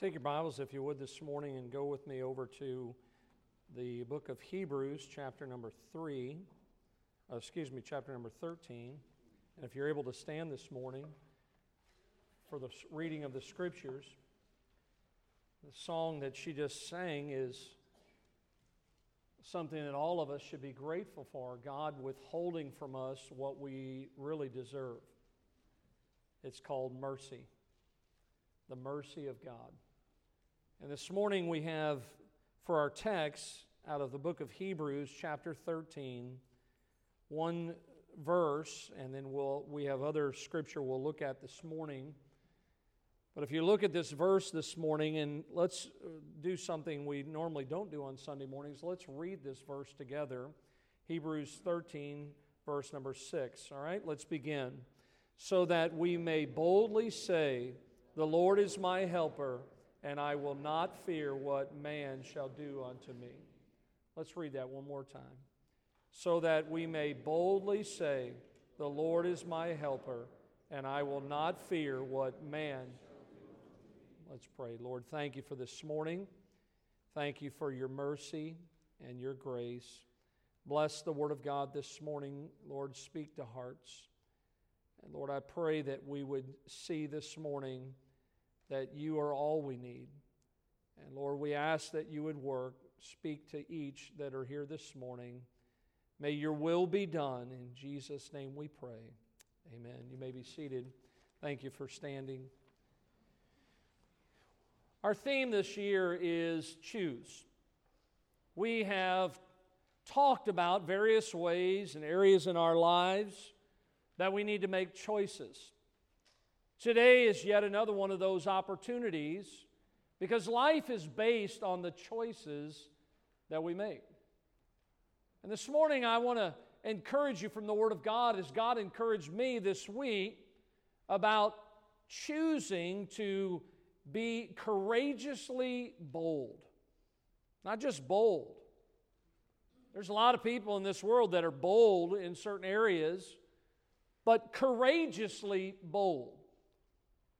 Take your Bibles, if you would, this morning and go with me over to the book of Hebrews, chapter number 3. Uh, excuse me, chapter number 13. And if you're able to stand this morning for the reading of the scriptures, the song that she just sang is something that all of us should be grateful for God withholding from us what we really deserve. It's called mercy, the mercy of God. And this morning we have for our text out of the book of Hebrews, chapter 13, one verse, and then we'll, we have other scripture we'll look at this morning. But if you look at this verse this morning, and let's uh, do something we normally don't do on Sunday mornings, let's read this verse together. Hebrews 13, verse number 6. All right, let's begin. So that we may boldly say, The Lord is my helper and I will not fear what man shall do unto me. Let's read that one more time. So that we may boldly say, The Lord is my helper, and I will not fear what man. Let's pray. Lord, thank you for this morning. Thank you for your mercy and your grace. Bless the word of God this morning. Lord, speak to hearts. And Lord, I pray that we would see this morning that you are all we need. And Lord, we ask that you would work, speak to each that are here this morning. May your will be done. In Jesus' name we pray. Amen. You may be seated. Thank you for standing. Our theme this year is choose. We have talked about various ways and areas in our lives that we need to make choices. Today is yet another one of those opportunities because life is based on the choices that we make. And this morning, I want to encourage you from the Word of God as God encouraged me this week about choosing to be courageously bold. Not just bold. There's a lot of people in this world that are bold in certain areas, but courageously bold.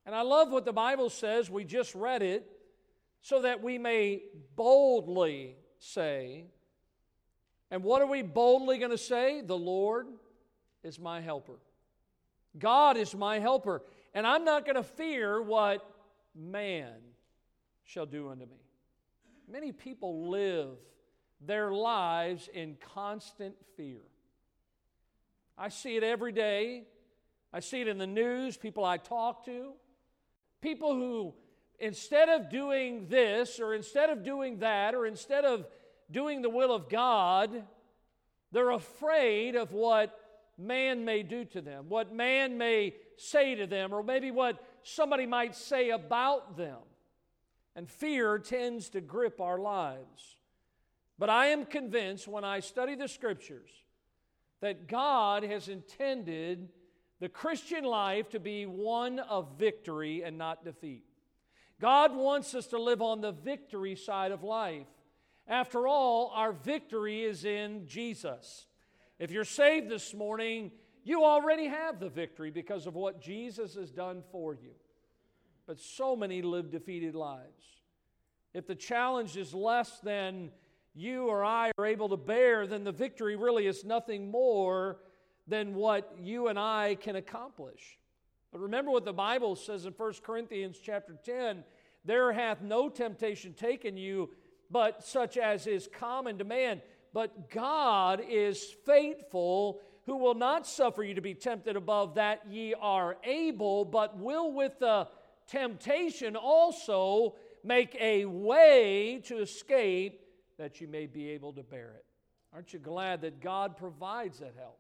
And I love what the Bible says, we just read it, so that we may boldly say, and what are we boldly going to say? The Lord is my helper. God is my helper. And I'm not going to fear what man shall do unto me. Many people live their lives in constant fear. I see it every day. I see it in the news, people I talk to. People who, instead of doing this, or instead of doing that, or instead of doing the will of God, they're afraid of what man may do to them, what man may say to them, or maybe what somebody might say about them. And fear tends to grip our lives. But I am convinced when I study the scriptures that God has intended the Christian life to be one of victory and not defeat. God wants us to live on the victory side of life. After all, our victory is in Jesus. If you're saved this morning, you already have the victory because of what Jesus has done for you. But so many live defeated lives. If the challenge is less than you or I are able to bear, then the victory really is nothing more than what you and I can accomplish. But remember what the Bible says in 1 Corinthians chapter 10 there hath no temptation taken you but such as is common to man. But God is faithful, who will not suffer you to be tempted above that ye are able, but will with the temptation also make a way to escape that you may be able to bear it. Aren't you glad that God provides that help?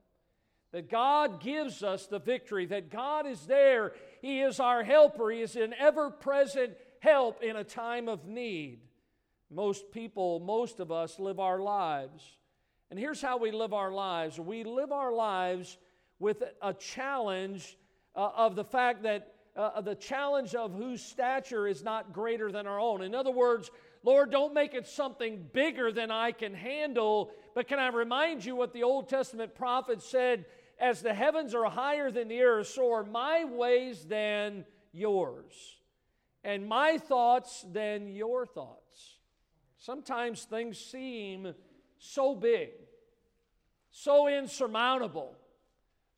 That God gives us the victory, that God is there. He is our helper, He is an ever present help in a time of need. Most people, most of us, live our lives. And here's how we live our lives we live our lives with a challenge uh, of the fact that uh, the challenge of whose stature is not greater than our own. In other words, Lord, don't make it something bigger than I can handle. But can I remind you what the Old Testament prophet said as the heavens are higher than the earth, so are my ways than yours. and my thoughts than your thoughts. Sometimes things seem so big, so insurmountable.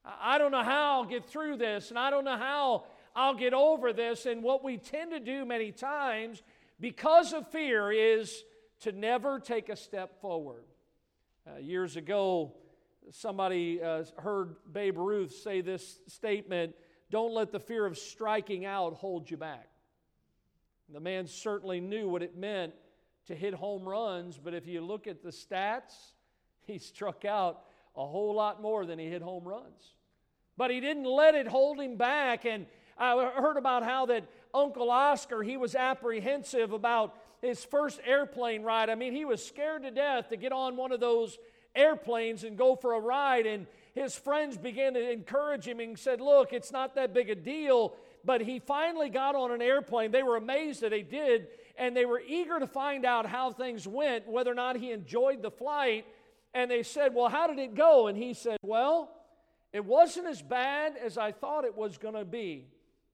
I don't know how I'll get through this, and I don't know how I'll get over this. And what we tend to do many times because of fear is to never take a step forward. Uh, years ago, somebody uh, heard Babe Ruth say this statement Don't let the fear of striking out hold you back. The man certainly knew what it meant to hit home runs, but if you look at the stats, he struck out a whole lot more than he hit home runs. But he didn't let it hold him back. And I heard about how that Uncle Oscar, he was apprehensive about his first airplane ride. I mean, he was scared to death to get on one of those airplanes and go for a ride. And his friends began to encourage him and said, Look, it's not that big a deal. But he finally got on an airplane. They were amazed that he did, and they were eager to find out how things went, whether or not he enjoyed the flight. And they said, Well, how did it go? And he said, Well, it wasn't as bad as I thought it was going to be.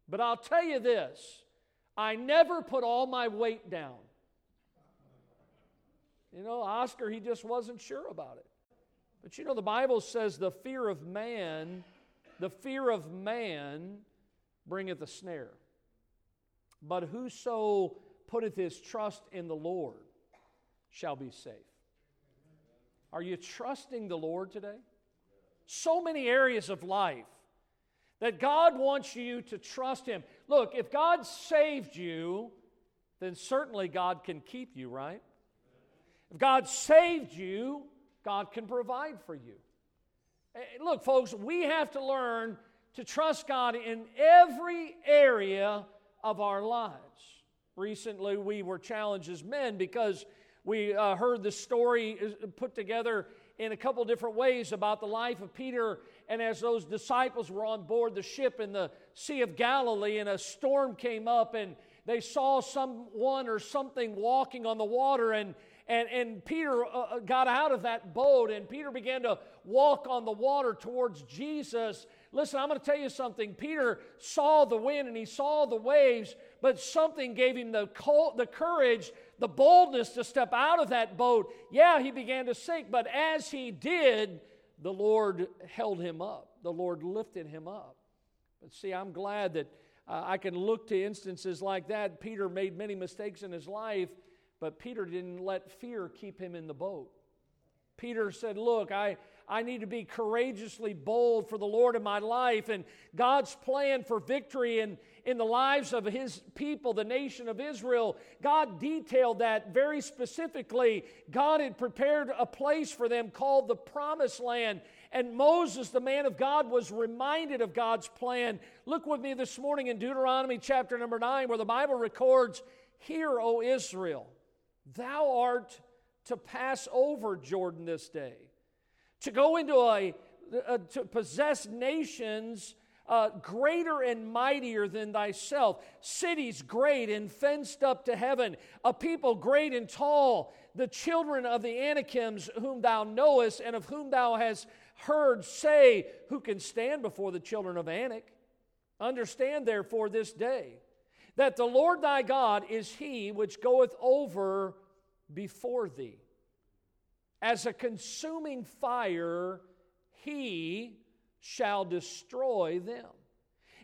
But I'll tell you this I never put all my weight down. You know, Oscar, he just wasn't sure about it. But you know, the Bible says the fear of man, the fear of man bringeth a snare. But whoso putteth his trust in the Lord shall be safe. Are you trusting the Lord today? So many areas of life that God wants you to trust Him. Look, if God saved you, then certainly God can keep you, right? If God saved you, God can provide for you. Eh, look, folks, we have to learn to trust God in every area of our lives. Recently, we were challenged as men because we uh, heard the story uh, put together in a couple different ways about the life of Peter. And as those disciples were on board the ship in the Sea of Galilee, and a storm came up, and they saw someone or something walking on the water, and and, and Peter uh, uh, got out of that boat, and Peter began to walk on the water towards Jesus. Listen, I'm going to tell you something. Peter saw the wind and he saw the waves, but something gave him the, the courage, the boldness to step out of that boat. Yeah, he began to sink, but as he did, the Lord held him up. The Lord lifted him up. But see, I'm glad that uh, I can look to instances like that. Peter made many mistakes in his life, but Peter didn't let fear keep him in the boat. Peter said, Look, I, I need to be courageously bold for the Lord in my life. And God's plan for victory in, in the lives of his people, the nation of Israel, God detailed that very specifically. God had prepared a place for them called the Promised Land. And Moses, the man of God, was reminded of God's plan. Look with me this morning in Deuteronomy chapter number 9, where the Bible records, Hear, O Israel. Thou art to pass over Jordan this day, to go into a, uh, to possess nations uh, greater and mightier than thyself, cities great and fenced up to heaven, a people great and tall, the children of the Anakims, whom thou knowest and of whom thou hast heard say, Who can stand before the children of Anak? Understand therefore this day that the Lord thy God is he which goeth over before thee. As a consuming fire, he shall destroy them,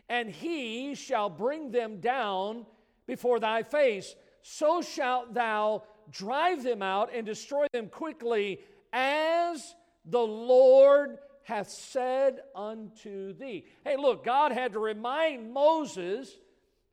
and he shall bring them down before thy face. So shalt thou drive them out and destroy them quickly, as the Lord hath said unto thee. Hey, look, God had to remind Moses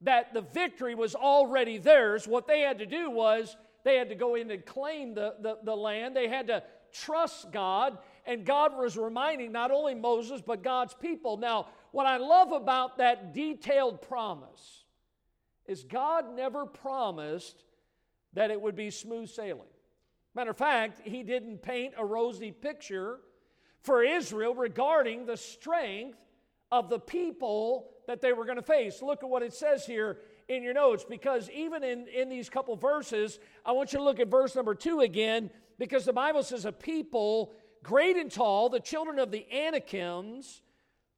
that the victory was already theirs. What they had to do was they had to go in and claim the, the, the land, they had to trust God. And God was reminding not only Moses, but God's people. Now, what I love about that detailed promise is God never promised that it would be smooth sailing. Matter of fact, He didn't paint a rosy picture for Israel regarding the strength of the people that they were going to face. Look at what it says here in your notes because even in, in these couple verses, I want you to look at verse number two again because the Bible says, A people great and tall, the children of the Anakims,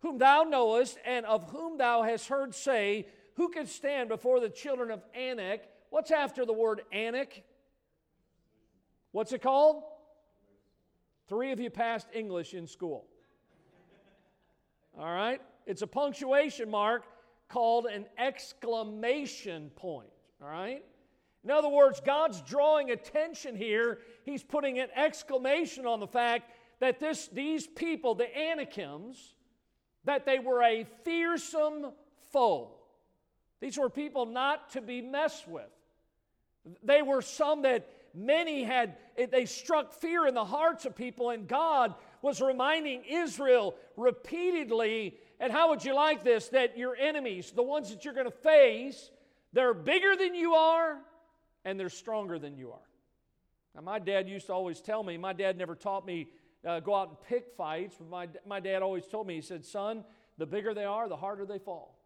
whom thou knowest, and of whom thou hast heard say, Who can stand before the children of Anak? What's after the word Anak? What's it called? Three of you passed English in school. All right? It's a punctuation mark called an exclamation point. All right? In other words, God's drawing attention here. He's putting an exclamation on the fact that this, these people, the Anakims, that they were a fearsome foe. These were people not to be messed with. They were some that many had, they struck fear in the hearts of people, and God was reminding Israel repeatedly. And how would you like this? That your enemies, the ones that you're going to face, they're bigger than you are and they're stronger than you are. Now, my dad used to always tell me, my dad never taught me uh, go out and pick fights, but my, my dad always told me, he said, son, the bigger they are, the harder they fall.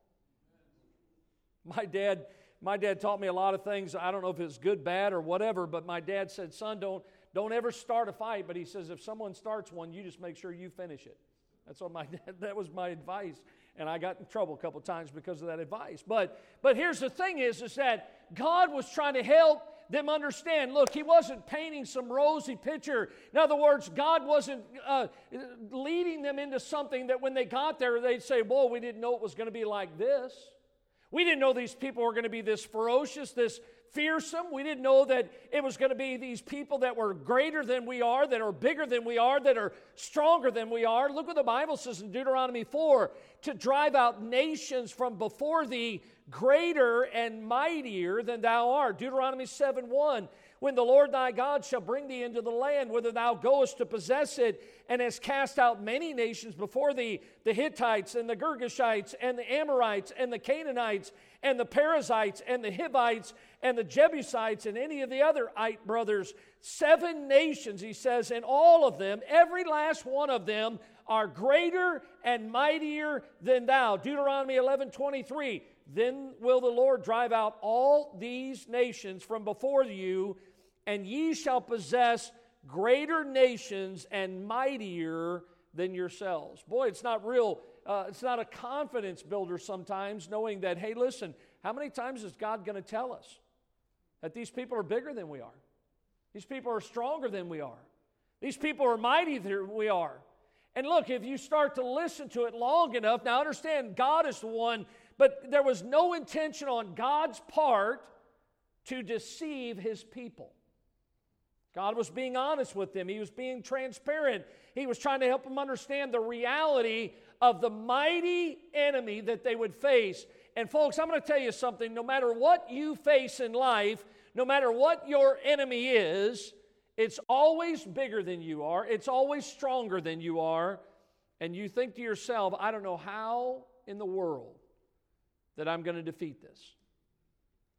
My dad, my dad taught me a lot of things. I don't know if it's good, bad, or whatever, but my dad said, son, don't, don't ever start a fight. But he says, if someone starts one, you just make sure you finish it. That's what my dad, that was my advice. And I got in trouble a couple times because of that advice. But, but here's the thing is, is that God was trying to help them understand look, he wasn't painting some rosy picture. In other words, God wasn't uh, leading them into something that when they got there, they'd say, Whoa, we didn't know it was going to be like this. We didn't know these people were going to be this ferocious, this fearsome. We didn't know that it was going to be these people that were greater than we are, that are bigger than we are, that are stronger than we are. Look what the Bible says in Deuteronomy 4 to drive out nations from before thee greater and mightier than thou art. Deuteronomy 7 1. When the Lord thy God shall bring thee into the land whither thou goest to possess it, and has cast out many nations before thee the Hittites, and the Girgashites, and the Amorites, and the Canaanites, and the Perizzites, and the Hivites, and the Jebusites, and any of the other Ite brothers. Seven nations, he says, and all of them, every last one of them, are greater and mightier than thou. Deuteronomy 11 23. Then will the Lord drive out all these nations from before you, and ye shall possess greater nations and mightier than yourselves. Boy, it's not real, uh, it's not a confidence builder sometimes, knowing that, hey, listen, how many times is God going to tell us that these people are bigger than we are? These people are stronger than we are. These people are mightier than we are. And look, if you start to listen to it long enough, now understand God is the one but there was no intention on God's part to deceive his people. God was being honest with them, he was being transparent. He was trying to help them understand the reality of the mighty enemy that they would face. And, folks, I'm going to tell you something no matter what you face in life, no matter what your enemy is, it's always bigger than you are, it's always stronger than you are. And you think to yourself, I don't know how in the world that I'm going to defeat this.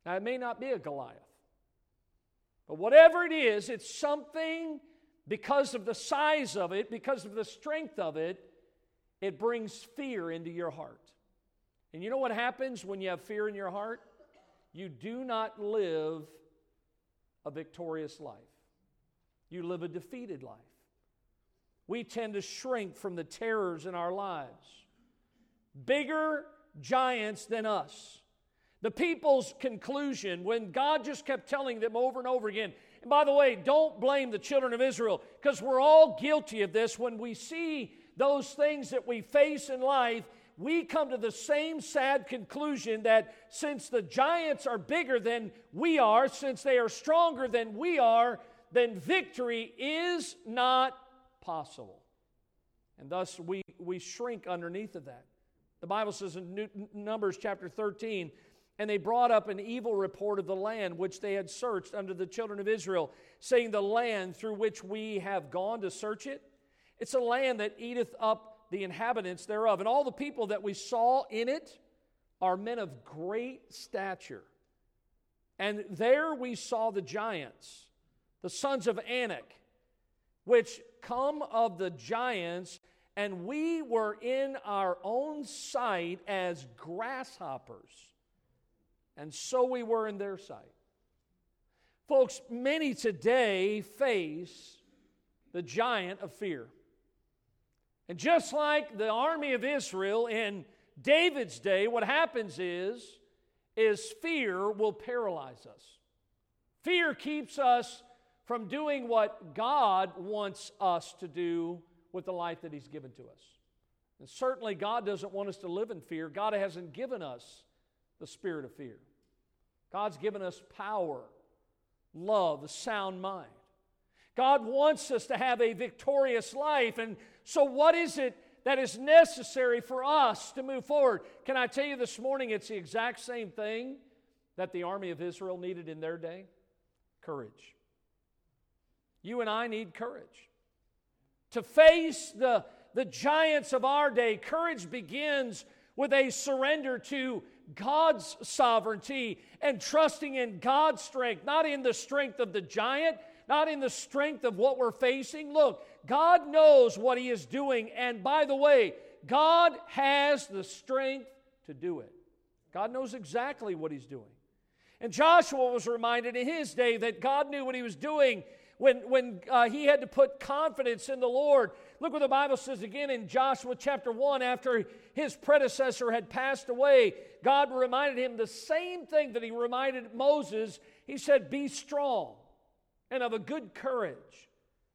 Now, it may not be a Goliath, but whatever it is, it's something because of the size of it, because of the strength of it, it brings fear into your heart. And you know what happens when you have fear in your heart? You do not live a victorious life, you live a defeated life. We tend to shrink from the terrors in our lives. Bigger giants than us. The people's conclusion, when God just kept telling them over and over again, and by the way, don't blame the children of Israel, because we're all guilty of this. When we see those things that we face in life, we come to the same sad conclusion that since the giants are bigger than we are, since they are stronger than we are, then victory is not possible. And thus we, we shrink underneath of that. The Bible says in Numbers chapter 13, and they brought up an evil report of the land which they had searched under the children of Israel, saying, The land through which we have gone to search it, it's a land that eateth up the inhabitants thereof. And all the people that we saw in it are men of great stature. And there we saw the giants, the sons of Anak, which come of the giants and we were in our own sight as grasshoppers, and so we were in their sight. Folks, many today face the giant of fear. And just like the army of Israel in David's day, what happens is is fear will paralyze us. Fear keeps us from doing what God wants us to do with the life that He's given to us. And certainly, God doesn't want us to live in fear. God hasn't given us the spirit of fear. God's given us power, love, a sound mind. God wants us to have a victorious life. And so, what is it that is necessary for us to move forward? Can I tell you this morning, it's the exact same thing that the army of Israel needed in their day? Courage. You and I need courage. To face the, the giants of our day, courage begins with a surrender to God's sovereignty and trusting in God's strength, not in the strength of the giant, not in the strength of what we're facing. Look, God knows what He is doing, and by the way, God has the strength to do it. God knows exactly what He's doing. And Joshua was reminded in his day that God knew what He was doing when, when uh, he had to put confidence in the Lord. Look what the Bible says again in Joshua chapter 1 after his predecessor had passed away. God reminded him the same thing that he reminded Moses. He said, Be strong and of a good courage.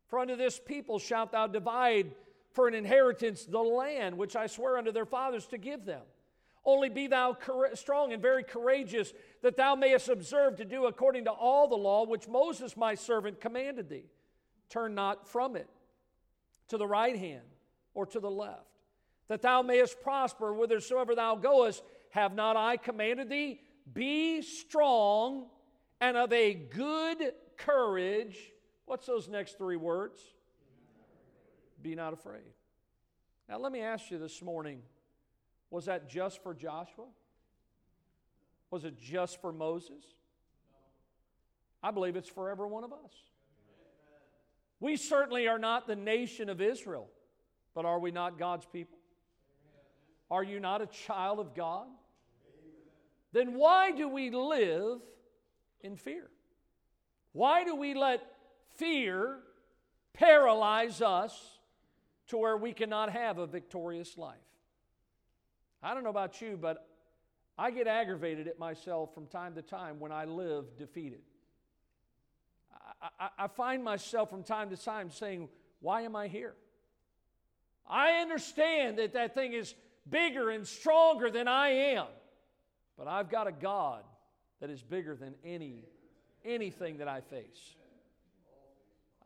For unto this people shalt thou divide for an inheritance the land which I swear unto their fathers to give them. Only be thou strong and very courageous, that thou mayest observe to do according to all the law which Moses my servant commanded thee. Turn not from it to the right hand or to the left, that thou mayest prosper whithersoever thou goest. Have not I commanded thee? Be strong and of a good courage. What's those next three words? Be not afraid. Now, let me ask you this morning was that just for Joshua? Was it just for Moses? I believe it's for every one of us. We certainly are not the nation of Israel, but are we not God's people? Are you not a child of God? Then why do we live in fear? Why do we let fear paralyze us to where we cannot have a victorious life? I don't know about you, but I get aggravated at myself from time to time when I live defeated. I, I, find myself from time to time saying, Why am I here? I understand that that thing is bigger and stronger than I am, but I've got a God that is bigger than any anything that I face.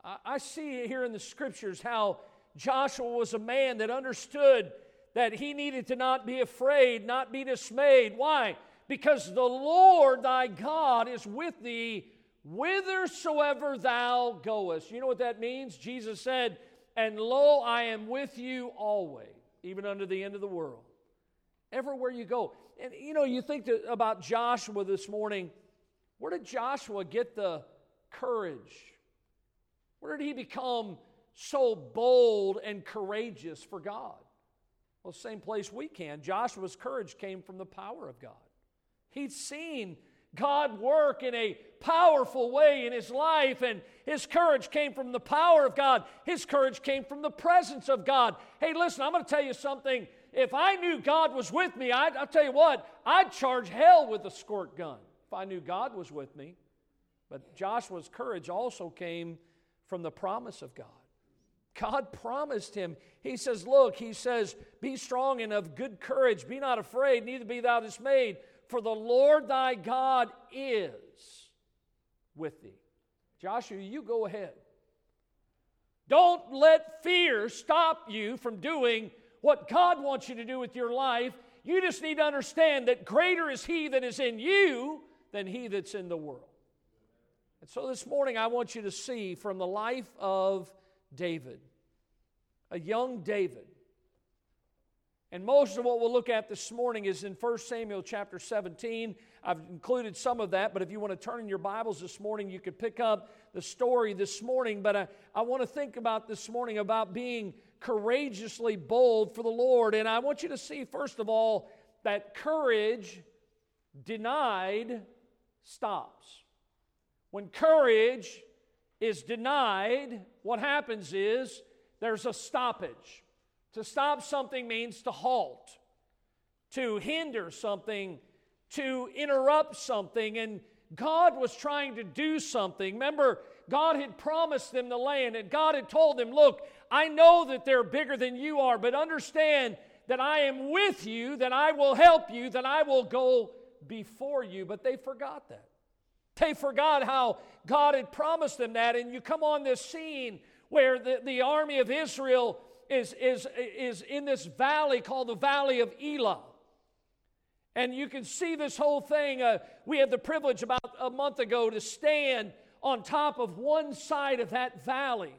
I, I see here in the scriptures how Joshua was a man that understood that he needed to not be afraid, not be dismayed. Why? Because the Lord thy God is with thee whithersoever thou goest. You know what that means? Jesus said, And lo, I am with you always, even unto the end of the world. Everywhere you go. And you know, you think about Joshua this morning. Where did Joshua get the courage? Where did he become so bold and courageous for God? Well, same place we can. Joshua's courage came from the power of God. He'd seen God work in a powerful way in his life, and his courage came from the power of God. His courage came from the presence of God. Hey, listen, I'm going to tell you something. If I knew God was with me, I'd, I'll tell you what, I'd charge hell with a squirt gun if I knew God was with me. But Joshua's courage also came from the promise of God. God promised him. He says, Look, he says, Be strong and of good courage. Be not afraid, neither be thou dismayed, for the Lord thy God is with thee. Joshua, you go ahead. Don't let fear stop you from doing what God wants you to do with your life. You just need to understand that greater is He that is in you than he that's in the world. And so this morning, I want you to see from the life of David, a young David. And most of what we'll look at this morning is in 1 Samuel chapter 17. I've included some of that, but if you want to turn in your Bibles this morning, you could pick up the story this morning. But I, I want to think about this morning about being courageously bold for the Lord. And I want you to see, first of all, that courage denied stops. When courage is denied, what happens is there's a stoppage. To stop something means to halt, to hinder something, to interrupt something, and God was trying to do something. Remember, God had promised them the land, and God had told them, Look, I know that they're bigger than you are, but understand that I am with you, that I will help you, that I will go before you. But they forgot that. They forgot how God had promised them that. And you come on this scene where the, the army of Israel is, is, is in this valley called the Valley of Elah. And you can see this whole thing. Uh, we had the privilege about a month ago to stand on top of one side of that valley.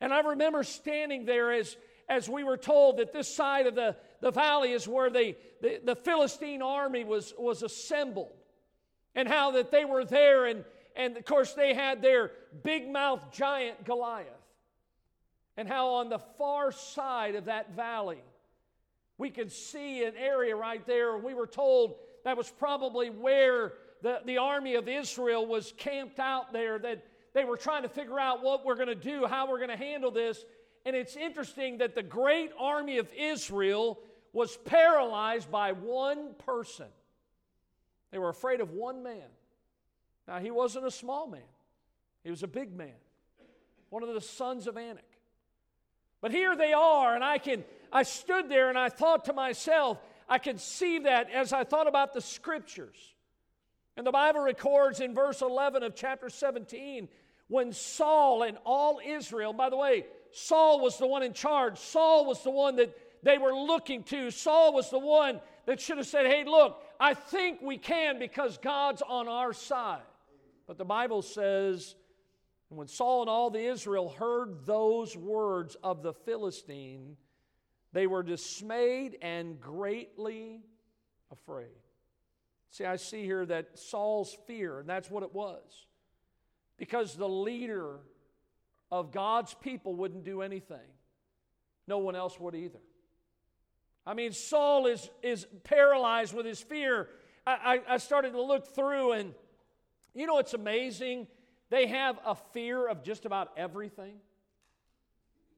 And I remember standing there as, as we were told that this side of the, the valley is where the, the, the Philistine army was, was assembled. And how that they were there, and, and of course, they had their big mouth giant Goliath. And how on the far side of that valley, we could see an area right there. We were told that was probably where the, the army of Israel was camped out there, that they were trying to figure out what we're going to do, how we're going to handle this. And it's interesting that the great army of Israel was paralyzed by one person. They were afraid of one man. Now, he wasn't a small man, he was a big man, one of the sons of Anak. But here they are, and I can, I stood there and I thought to myself, I could see that as I thought about the scriptures. And the Bible records in verse 11 of chapter 17 when Saul and all Israel, by the way, Saul was the one in charge. Saul was the one that they were looking to. Saul was the one that should have said, Hey, look, I think we can because God's on our side. But the Bible says, when Saul and all the Israel heard those words of the Philistine, they were dismayed and greatly afraid. See, I see here that Saul's fear, and that's what it was. Because the leader of God's people wouldn't do anything, no one else would either. I mean, Saul is, is paralyzed with his fear. I, I, started to look through, and you know, it's amazing. They have a fear of just about everything.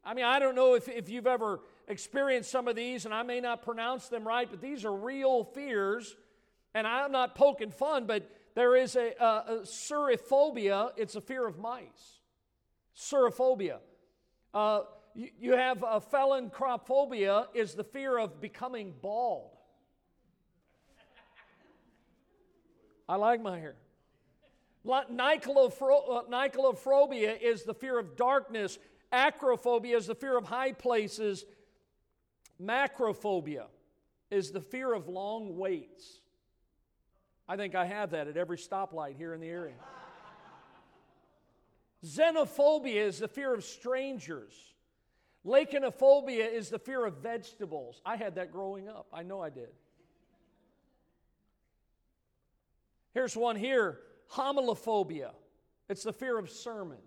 I mean, I don't know if, if you've ever experienced some of these, and I may not pronounce them right, but these are real fears and I'm not poking fun, but there is a, a, a. It's a fear of mice. Surophobia. Uh, you, you have a phelanchrophobia is the fear of becoming bald. I like my hair. Nycalophobia uh, is the fear of darkness. Acrophobia is the fear of high places. Macrophobia is the fear of long waits. I think I have that at every stoplight here in the area. Xenophobia is the fear of strangers. Lachanophobia is the fear of vegetables. I had that growing up. I know I did. Here's one here homilophobia. It's the fear of sermons.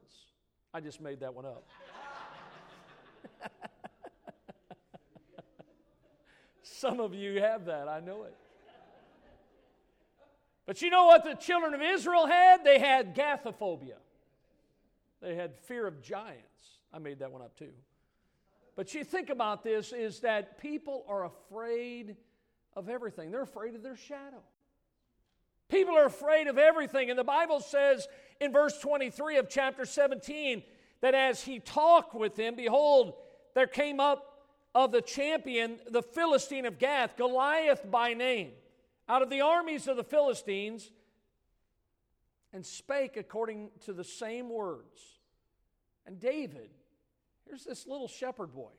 I just made that one up. Some of you have that, I know it. But you know what the children of Israel had? They had gathophobia. They had fear of giants. I made that one up too. But you think about this is that people are afraid of everything. They're afraid of their shadow. People are afraid of everything. And the Bible says in verse 23 of chapter 17 that as he talked with them, behold, there came up of the champion, the Philistine of Gath, Goliath by name out of the armies of the Philistines and spake according to the same words. And David, here's this little shepherd boy.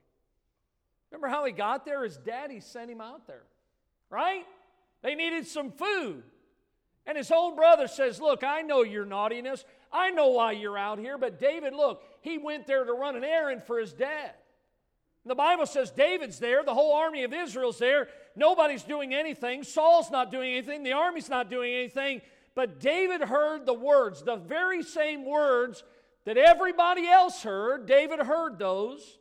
Remember how he got there? His daddy sent him out there, right? They needed some food. And his old brother says, Look, I know your naughtiness. I know why you're out here. But David, look, he went there to run an errand for his dad. The Bible says David's there, the whole army of Israel's there. Nobody's doing anything. Saul's not doing anything. The army's not doing anything. But David heard the words, the very same words that everybody else heard. David heard those.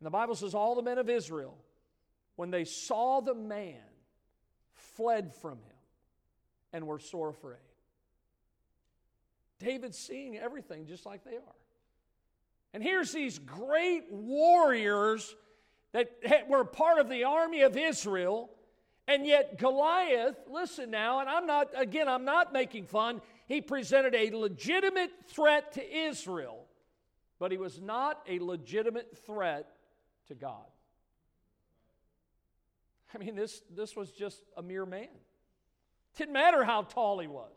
And the Bible says all the men of Israel, when they saw the man, fled from him and were sore afraid. David's seeing everything just like they are. And here's these great warriors that were part of the army of Israel, And yet, Goliath, listen now, and I'm not, again, I'm not making fun. He presented a legitimate threat to Israel, but he was not a legitimate threat to God. I mean, this, this was just a mere man. Didn't matter how tall he was.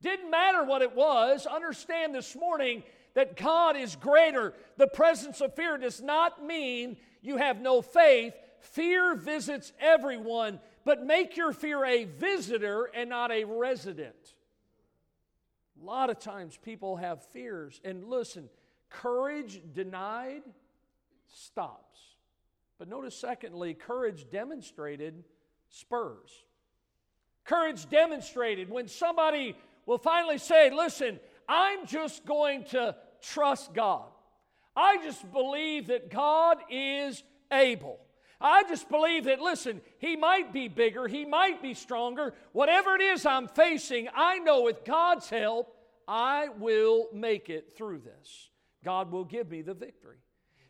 Didn't matter what it was. Understand this morning that God is greater. The presence of fear does not mean you have no faith. Fear visits everyone, but make your fear a visitor and not a resident. A lot of times people have fears. And listen, courage denied stops. But notice, secondly, courage demonstrated spurs. Courage demonstrated when somebody will finally say, Listen, I'm just going to trust God. I just believe that God is able. I just believe that, listen, He might be bigger, He might be stronger. Whatever it is I'm facing, I know with God's help, I will make it through this. God will give me the victory.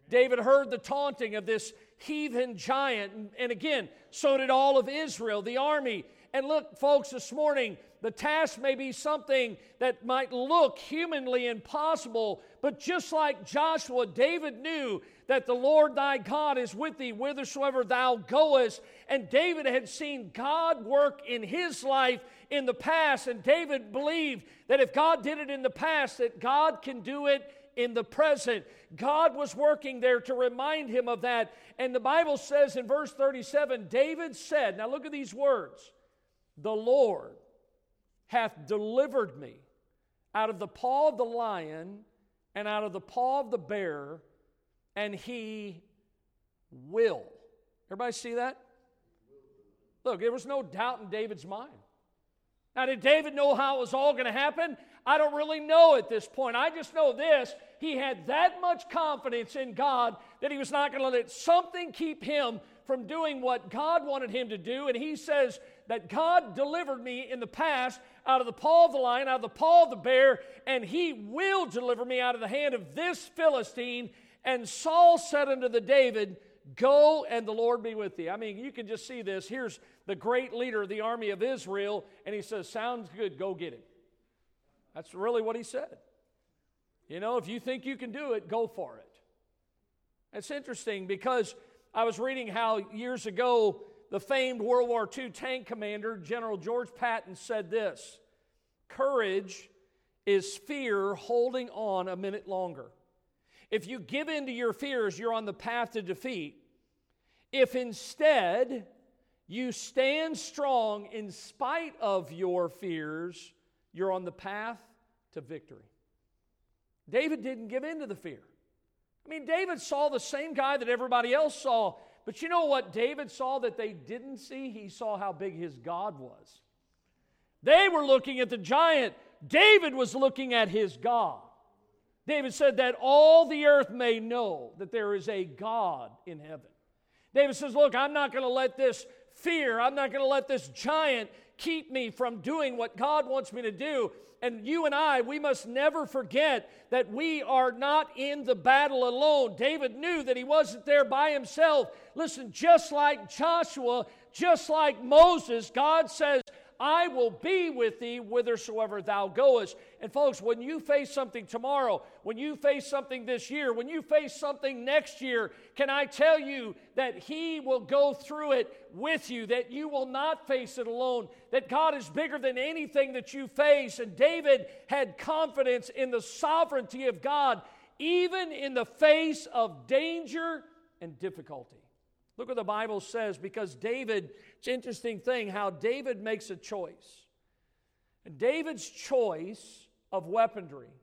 David heard the taunting of this heathen giant. And again, so did all of Israel, the army. And look, folks, this morning, the task may be something that might look humanly impossible, but just like Joshua, David knew that the Lord thy God is with thee whithersoever thou goest. And David had seen God work in his life in the past, and David believed that if God did it in the past, that God can do it in the present. God was working there to remind him of that. And the Bible says in verse 37 David said, Now look at these words The Lord hath delivered me out of the paw of the lion and out of the paw of the bear, and he will. Everybody see that? Look, there was no doubt in David's mind. Now, did David know how it was all going to happen? I don't really know at this point. I just know this he had that much confidence in God that he was not going to let something keep him from doing what God wanted him to do. And he says that God delivered me in the past out of the paw of the lion, out of the paw of the bear, and he will deliver me out of the hand of this Philistine. And Saul said unto the David, Go and the Lord be with thee. I mean, you can just see this. Here's the great leader of the army of Israel, and he says, Sounds good, go get him. That's really what he said. You know, if you think you can do it, go for it. It's interesting because I was reading how years ago the famed World War II tank commander, General George Patton, said this Courage is fear holding on a minute longer. If you give in to your fears, you're on the path to defeat. If instead you stand strong in spite of your fears, you're on the path to victory. David didn't give in to the fear. I mean, David saw the same guy that everybody else saw, but you know what David saw that they didn't see? He saw how big his God was. They were looking at the giant, David was looking at his God. David said that all the earth may know that there is a God in heaven. David says, Look, I'm not going to let this fear, I'm not going to let this giant keep me from doing what God wants me to do. And you and I, we must never forget that we are not in the battle alone. David knew that he wasn't there by himself. Listen, just like Joshua, just like Moses, God says, I will be with thee whithersoever thou goest. And folks, when you face something tomorrow, when you face something this year, when you face something next year, can I tell you that He will go through it with you, that you will not face it alone, that God is bigger than anything that you face. And David had confidence in the sovereignty of God, even in the face of danger and difficulty. Look what the Bible says because David, it's an interesting thing how David makes a choice. And David's choice of weaponry,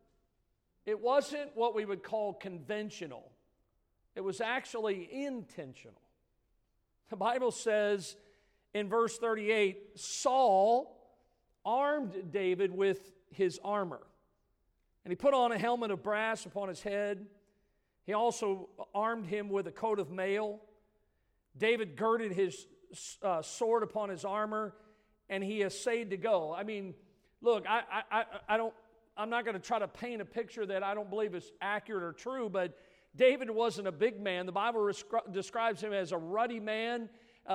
it wasn't what we would call conventional, it was actually intentional. The Bible says in verse 38 Saul armed David with his armor. And he put on a helmet of brass upon his head. He also armed him with a coat of mail. David girded his uh, sword upon his armor and he essayed to go. I mean, look, I, I, I don't, I'm not going to try to paint a picture that I don't believe is accurate or true, but David wasn't a big man. The Bible describes him as a ruddy man. uh,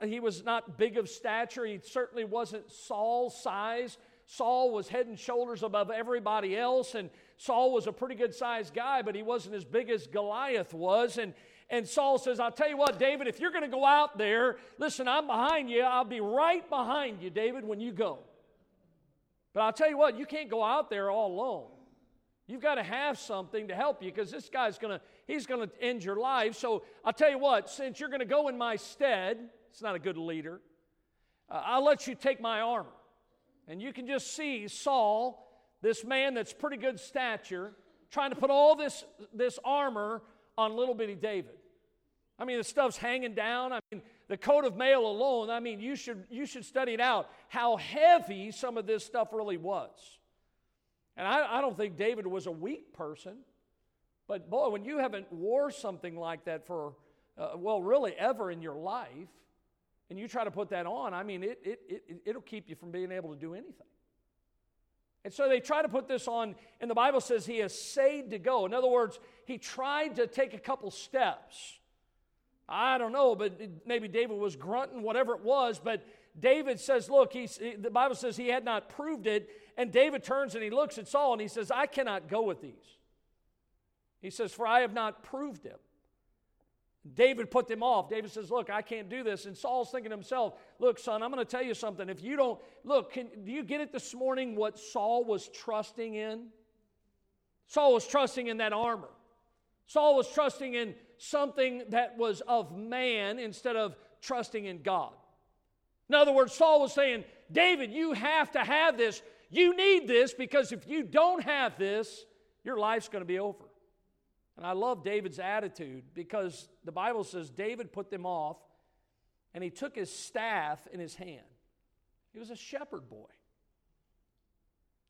I, he was not big of stature. He certainly wasn't Saul's size. Saul was head and shoulders above everybody else, and Saul was a pretty good sized guy, but he wasn't as big as Goliath was. And, and Saul says, I'll tell you what, David, if you're going to go out there, listen, I'm behind you. I'll be right behind you, David, when you go. But I'll tell you what, you can't go out there all alone. You've got to have something to help you because this guy's going to, he's going to end your life. So I'll tell you what, since you're going to go in my stead, it's not a good leader, uh, I'll let you take my armor. And you can just see Saul, this man that's pretty good stature, trying to put all this, this armor on little bitty David. I mean, the stuff's hanging down. I mean, the coat of mail alone, I mean, you should, you should study it out how heavy some of this stuff really was. And I, I don't think David was a weak person. But boy, when you haven't wore something like that for, uh, well, really ever in your life, and you try to put that on, I mean, it, it, it, it'll keep you from being able to do anything. And so they try to put this on, and the Bible says he essayed to go. In other words, he tried to take a couple steps. I don't know, but maybe David was grunting, whatever it was, but David says, Look, he's, the Bible says he had not proved it. And David turns and he looks at Saul and he says, I cannot go with these. He says, For I have not proved him. David put them off. David says, Look, I can't do this. And Saul's thinking to himself, Look, son, I'm going to tell you something. If you don't, look, can, do you get it this morning what Saul was trusting in? Saul was trusting in that armor. Saul was trusting in something that was of man instead of trusting in God. In other words, Saul was saying, David, you have to have this. You need this because if you don't have this, your life's going to be over. And I love David's attitude because the Bible says David put them off and he took his staff in his hand. He was a shepherd boy.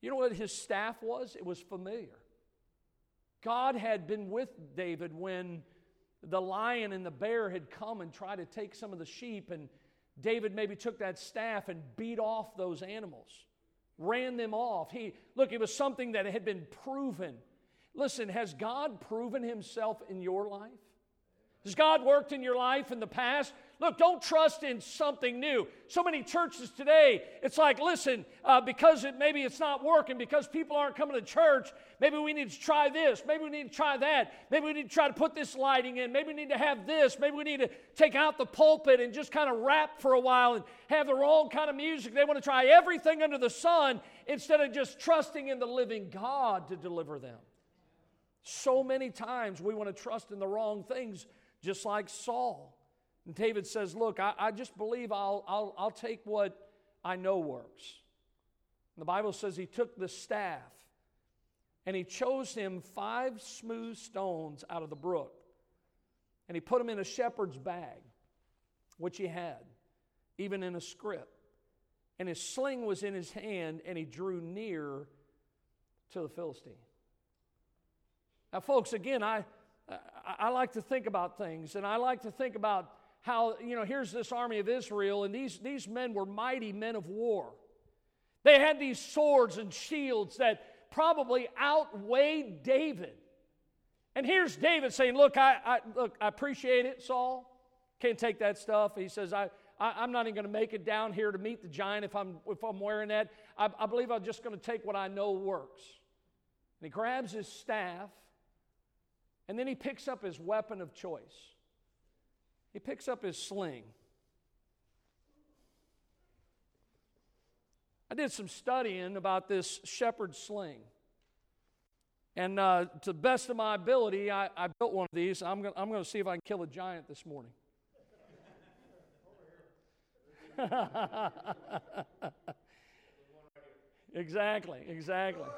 You know what his staff was? It was familiar. God had been with David when the lion and the bear had come and tried to take some of the sheep, and David maybe took that staff and beat off those animals, ran them off. He look, it was something that had been proven Listen, has God proven himself in your life? Has God worked in your life in the past? Look, don't trust in something new. So many churches today, it's like, listen, uh, because it, maybe it's not working, because people aren't coming to church, maybe we need to try this, maybe we need to try that, maybe we need to try to put this lighting in, maybe we need to have this, maybe we need to take out the pulpit and just kind of rap for a while and have their own kind of music. They want to try everything under the sun instead of just trusting in the living God to deliver them. So many times we want to trust in the wrong things, just like Saul. And David says, Look, I, I just believe I'll, I'll, I'll take what I know works. And the Bible says he took the staff and he chose him five smooth stones out of the brook. And he put them in a shepherd's bag, which he had, even in a scrip. And his sling was in his hand, and he drew near to the Philistine. Now, folks, again, I, I like to think about things, and I like to think about how, you know, here's this army of Israel, and these, these men were mighty men of war. They had these swords and shields that probably outweighed David. And here's David saying, Look, I, I, look, I appreciate it, Saul. Can't take that stuff. He says, I, I, am not even going to make it down here to meet the giant if I'm, if I'm wearing that. I, I believe I'm just going to take what I know works. And he grabs his staff and then he picks up his weapon of choice. He picks up his sling. I did some studying about this shepherd sling. And uh, to the best of my ability, I, I built one of these. I'm going to see if I can kill a giant this morning. exactly, exactly.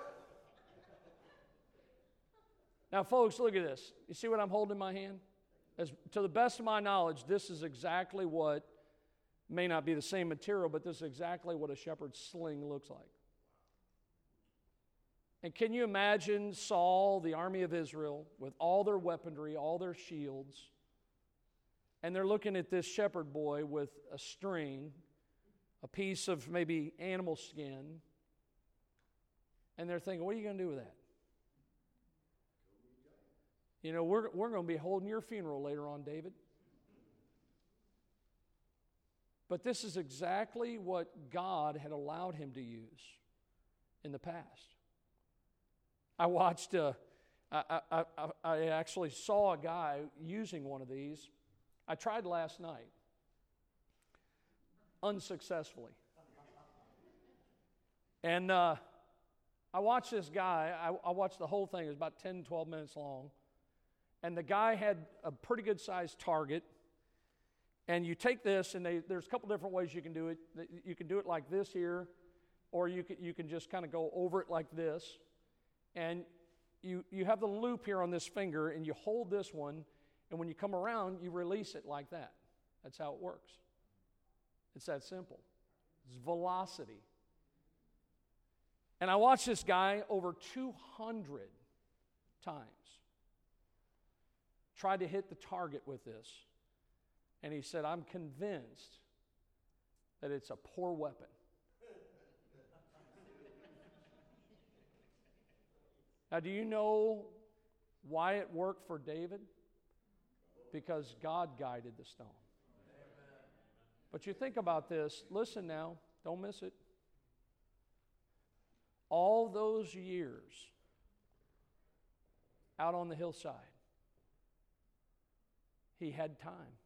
Now, folks, look at this. You see what I'm holding in my hand? As, to the best of my knowledge, this is exactly what may not be the same material, but this is exactly what a shepherd's sling looks like. And can you imagine Saul, the army of Israel, with all their weaponry, all their shields, and they're looking at this shepherd boy with a string, a piece of maybe animal skin, and they're thinking, what are you going to do with that? You know, we're, we're going to be holding your funeral later on, David. But this is exactly what God had allowed him to use in the past. I watched, uh, I, I, I, I actually saw a guy using one of these. I tried last night, unsuccessfully. And uh, I watched this guy, I, I watched the whole thing, it was about 10, 12 minutes long. And the guy had a pretty good sized target. And you take this, and they, there's a couple different ways you can do it. You can do it like this here, or you can, you can just kind of go over it like this. And you, you have the loop here on this finger, and you hold this one, and when you come around, you release it like that. That's how it works. It's that simple. It's velocity. And I watched this guy over 200 times try to hit the target with this. And he said, I'm convinced that it's a poor weapon. now, do you know why it worked for David? Because God guided the stone. But you think about this, listen now, don't miss it all those years out on the hillside, he had time.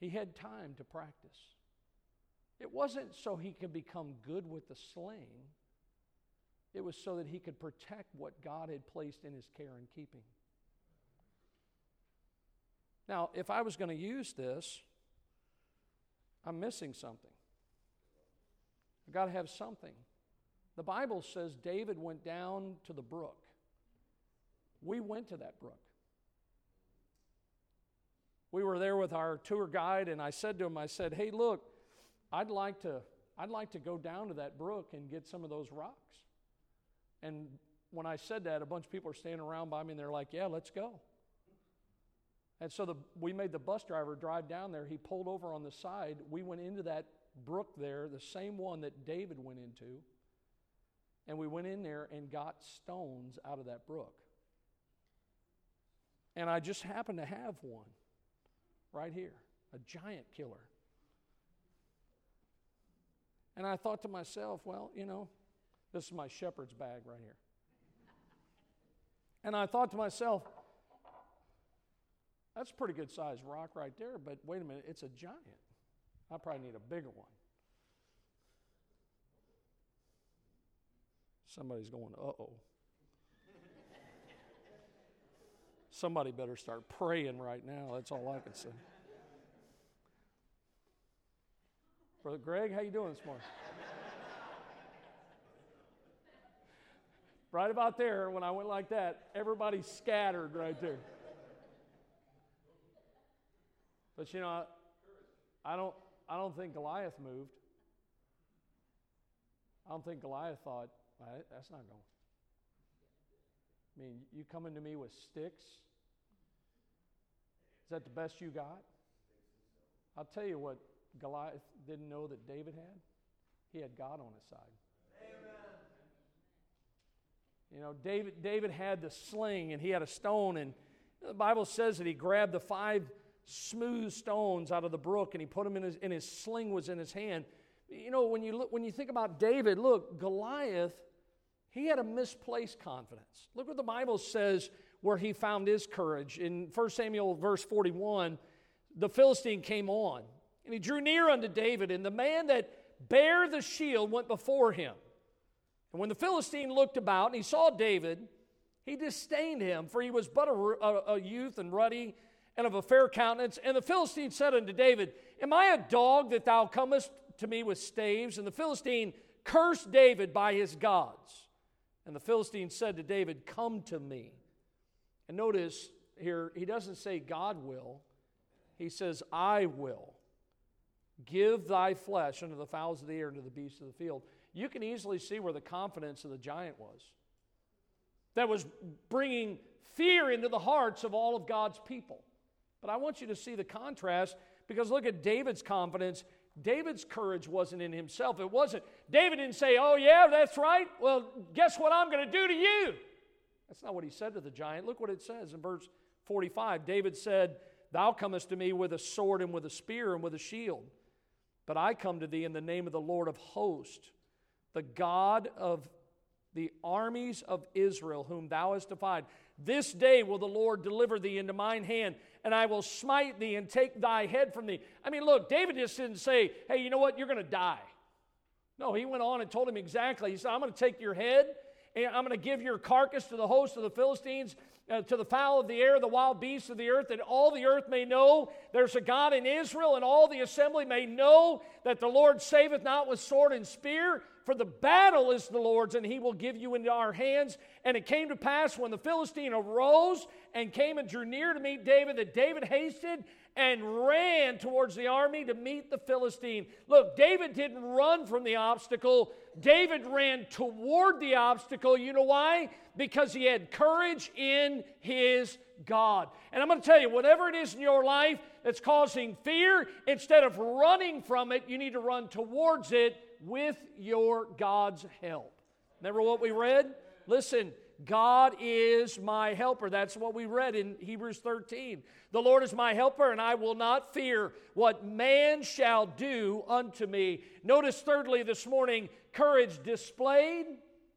He had time to practice. It wasn't so he could become good with the sling, it was so that he could protect what God had placed in his care and keeping. Now, if I was going to use this, I'm missing something. I've got to have something. The Bible says David went down to the brook. We went to that brook. We were there with our tour guide, and I said to him, I said, Hey, look, I'd like to, I'd like to go down to that brook and get some of those rocks. And when I said that, a bunch of people are standing around by me and they're like, Yeah, let's go. And so the, we made the bus driver drive down there. He pulled over on the side. We went into that brook there, the same one that David went into. And we went in there and got stones out of that brook. And I just happened to have one right here, a giant killer. And I thought to myself, well, you know, this is my shepherd's bag right here. And I thought to myself, that's a pretty good sized rock right there, but wait a minute, it's a giant. I probably need a bigger one. Somebody's going, uh oh. Somebody better start praying right now. That's all I can say. Brother Greg, how you doing this morning? right about there, when I went like that, everybody scattered right there. But you know, I don't, I don't think Goliath moved. I don't think Goliath thought, that's not going. I mean, you coming to me with sticks? Is that the best you got? I'll tell you what Goliath didn't know that David had. He had God on his side. You know, David, David had the sling and he had a stone, and the Bible says that he grabbed the five smooth stones out of the brook and he put them in his, and his sling was in his hand. You know, when you, look, when you think about David, look, Goliath, he had a misplaced confidence. Look what the Bible says where he found his courage. In 1 Samuel, verse 41, the Philistine came on and he drew near unto David, and the man that bare the shield went before him. And when the Philistine looked about and he saw David, he disdained him, for he was but a, a, a youth and ruddy and of a fair countenance. And the Philistine said unto David, Am I a dog that thou comest to me with staves? And the Philistine cursed David by his gods. And the Philistine said to David, Come to me. And notice here, he doesn't say God will, he says, I will. Give thy flesh unto the fowls of the air and to the beasts of the field. You can easily see where the confidence of the giant was. That was bringing fear into the hearts of all of God's people. But I want you to see the contrast because look at David's confidence. David's courage wasn't in himself. It wasn't. David didn't say, Oh, yeah, that's right. Well, guess what I'm going to do to you? That's not what he said to the giant. Look what it says in verse 45. David said, Thou comest to me with a sword and with a spear and with a shield. But I come to thee in the name of the Lord of hosts, the God of the armies of Israel, whom thou hast defied. This day will the Lord deliver thee into mine hand, and I will smite thee and take thy head from thee. I mean, look, David just didn't say, hey, you know what, you're going to die. No, he went on and told him exactly. He said, I'm going to take your head, and I'm going to give your carcass to the host of the Philistines, uh, to the fowl of the air, the wild beasts of the earth, that all the earth may know there's a God in Israel, and all the assembly may know that the Lord saveth not with sword and spear, for the battle is the Lord's, and he will give you into our hands. And it came to pass when the Philistine arose and came and drew near to meet David, that David hasted and ran towards the army to meet the Philistine. Look, David didn't run from the obstacle, David ran toward the obstacle. You know why? Because he had courage in his God. And I'm going to tell you, whatever it is in your life that's causing fear, instead of running from it, you need to run towards it with your God's help. Remember what we read? Listen, God is my helper. That's what we read in Hebrews 13. The Lord is my helper, and I will not fear what man shall do unto me. Notice, thirdly, this morning, courage displayed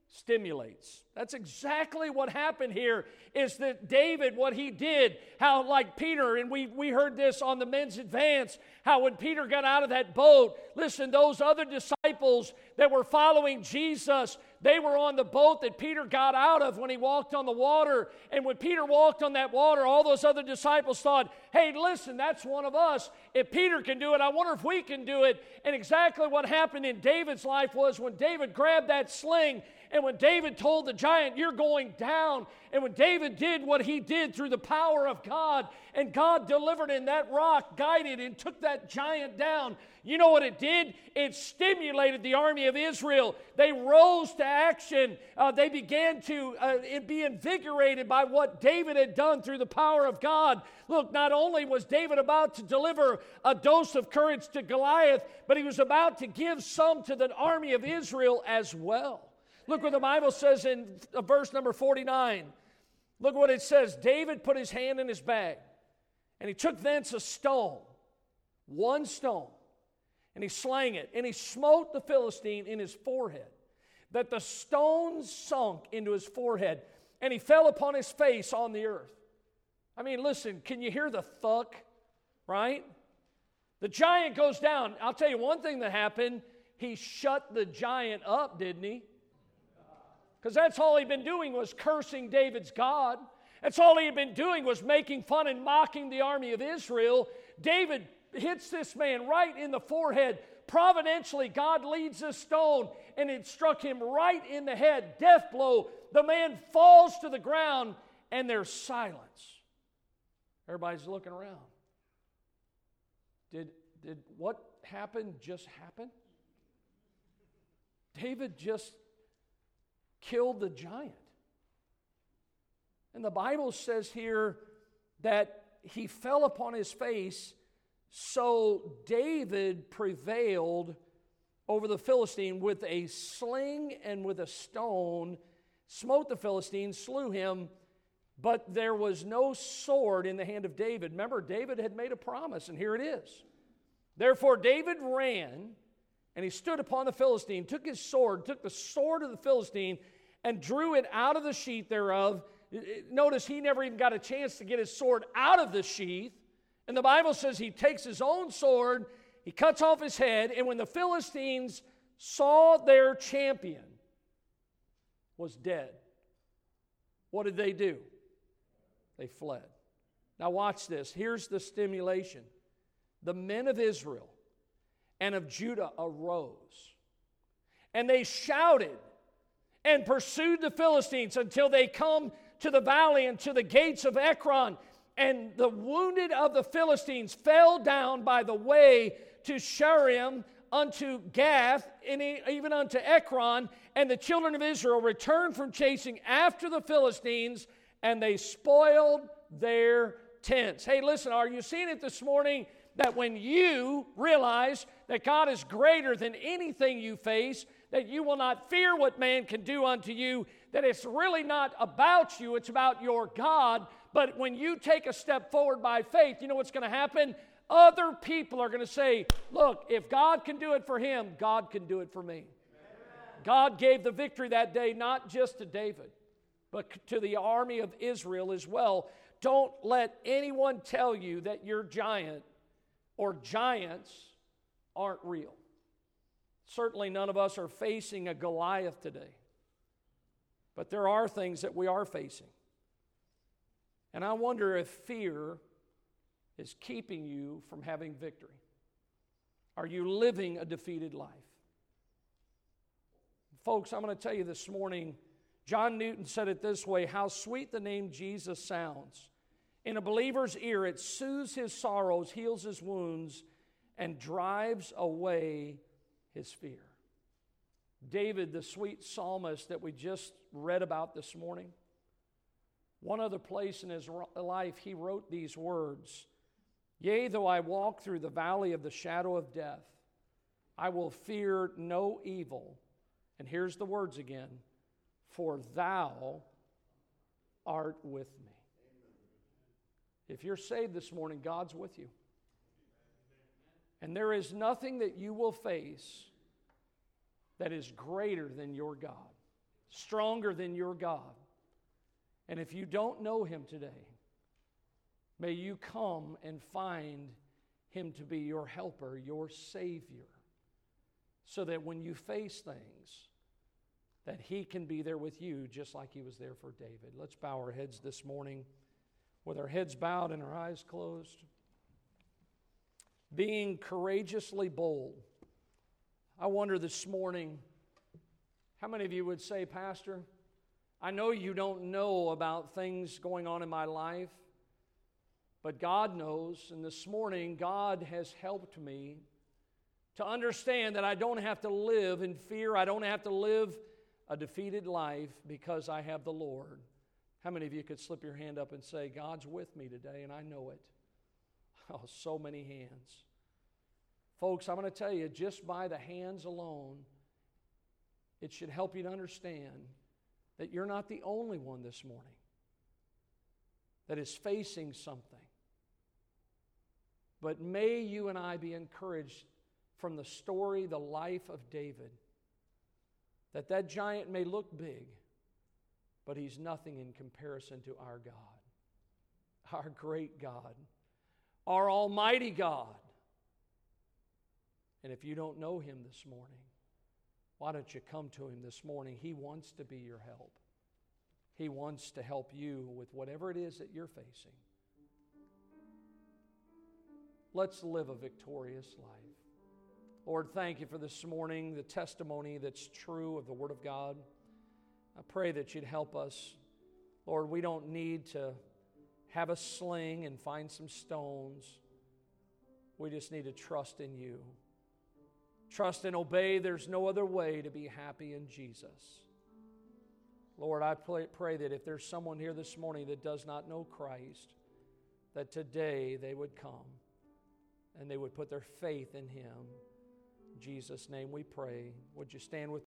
stimulates. That's exactly what happened here is that David, what he did, how like Peter, and we, we heard this on the men's advance, how when Peter got out of that boat, listen, those other disciples that were following Jesus, they were on the boat that Peter got out of when he walked on the water. And when Peter walked on that water, all those other disciples thought, hey, listen, that's one of us. If Peter can do it, I wonder if we can do it. And exactly what happened in David's life was when David grabbed that sling and when David told the giant, You're going down, and when David did what he did through the power of God, and God delivered in that rock, guided, and took that giant down, you know what it did? It stimulated the army of Israel. They rose to action. Uh, they began to uh, be invigorated by what David had done through the power of God. Look, not only was David about to deliver a dose of courage to Goliath, but he was about to give some to the army of Israel as well. Look what the Bible says in uh, verse number 49. Look what it says David put his hand in his bag, and he took thence a stone, one stone, and he slang it, and he smote the Philistine in his forehead, that the stone sunk into his forehead, and he fell upon his face on the earth. I mean, listen, can you hear the thuck, right? The giant goes down. I'll tell you one thing that happened. He shut the giant up, didn't he? Because that's all he'd been doing was cursing David's God. That's all he had been doing was making fun and mocking the army of Israel. David hits this man right in the forehead. Providentially, God leads a stone and it struck him right in the head. Death blow. The man falls to the ground and there's silence. Everybody's looking around. Did, did what happened just happen? David just killed the giant. And the Bible says here that he fell upon his face, so David prevailed over the Philistine with a sling and with a stone, smote the Philistine, slew him, but there was no sword in the hand of David. Remember, David had made a promise, and here it is. Therefore, David ran and he stood upon the Philistine, took his sword, took the sword of the Philistine, and drew it out of the sheath thereof. Uh, uh, notice he never even got a chance to get his sword out of the sheath. And the Bible says he takes his own sword, he cuts off his head, and when the Philistines saw their champion was dead, what did they do? They fled. Now, watch this. Here's the stimulation. The men of Israel and of Judah arose. And they shouted and pursued the Philistines until they come to the valley and to the gates of Ekron. And the wounded of the Philistines fell down by the way to Shaaraim unto Gath, and even unto Ekron. And the children of Israel returned from chasing after the Philistines, and they spoiled their tents. Hey, listen, are you seeing it this morning? That when you realize that God is greater than anything you face, that you will not fear what man can do unto you, that it's really not about you, it's about your God, But when you take a step forward by faith, you know what's going to happen? Other people are going to say, Look, if God can do it for him, God can do it for me. God gave the victory that day not just to David, but to the army of Israel as well. Don't let anyone tell you that your giant or giants aren't real. Certainly, none of us are facing a Goliath today. But there are things that we are facing. And I wonder if fear is keeping you from having victory. Are you living a defeated life? Folks, I'm going to tell you this morning, John Newton said it this way How sweet the name Jesus sounds. In a believer's ear, it soothes his sorrows, heals his wounds, and drives away his fear. David, the sweet psalmist that we just read about this morning, one other place in his life, he wrote these words Yea, though I walk through the valley of the shadow of death, I will fear no evil and here's the words again For thou art with me. If you're saved this morning, God's with you. And there is nothing that you will face that is greater than your God, stronger than your God. And if you don't know Him today, may you come and find Him to be your helper, your Savior, so that when you face things, that He can be there with you just like He was there for David. Let's bow our heads this morning with our heads bowed and our eyes closed. Being courageously bold. I wonder this morning how many of you would say, Pastor, I know you don't know about things going on in my life, but God knows. And this morning, God has helped me to understand that I don't have to live in fear. I don't have to live a defeated life because I have the Lord. How many of you could slip your hand up and say, God's with me today and I know it? Oh, so many hands. Folks, I'm going to tell you, just by the hands alone, it should help you to understand that you're not the only one this morning that is facing something. But may you and I be encouraged from the story, the life of David that that giant may look big, but he's nothing in comparison to our God, our great God, our almighty God. And if you don't know him this morning, why don't you come to him this morning? He wants to be your help. He wants to help you with whatever it is that you're facing. Let's live a victorious life. Lord, thank you for this morning, the testimony that's true of the Word of God. I pray that you'd help us. Lord, we don't need to have a sling and find some stones. We just need to trust in you. Trust and obey. There's no other way to be happy in Jesus. Lord, I pray that if there's someone here this morning that does not know Christ, that today they would come and they would put their faith in Him. Jesus' name we pray. Would you stand with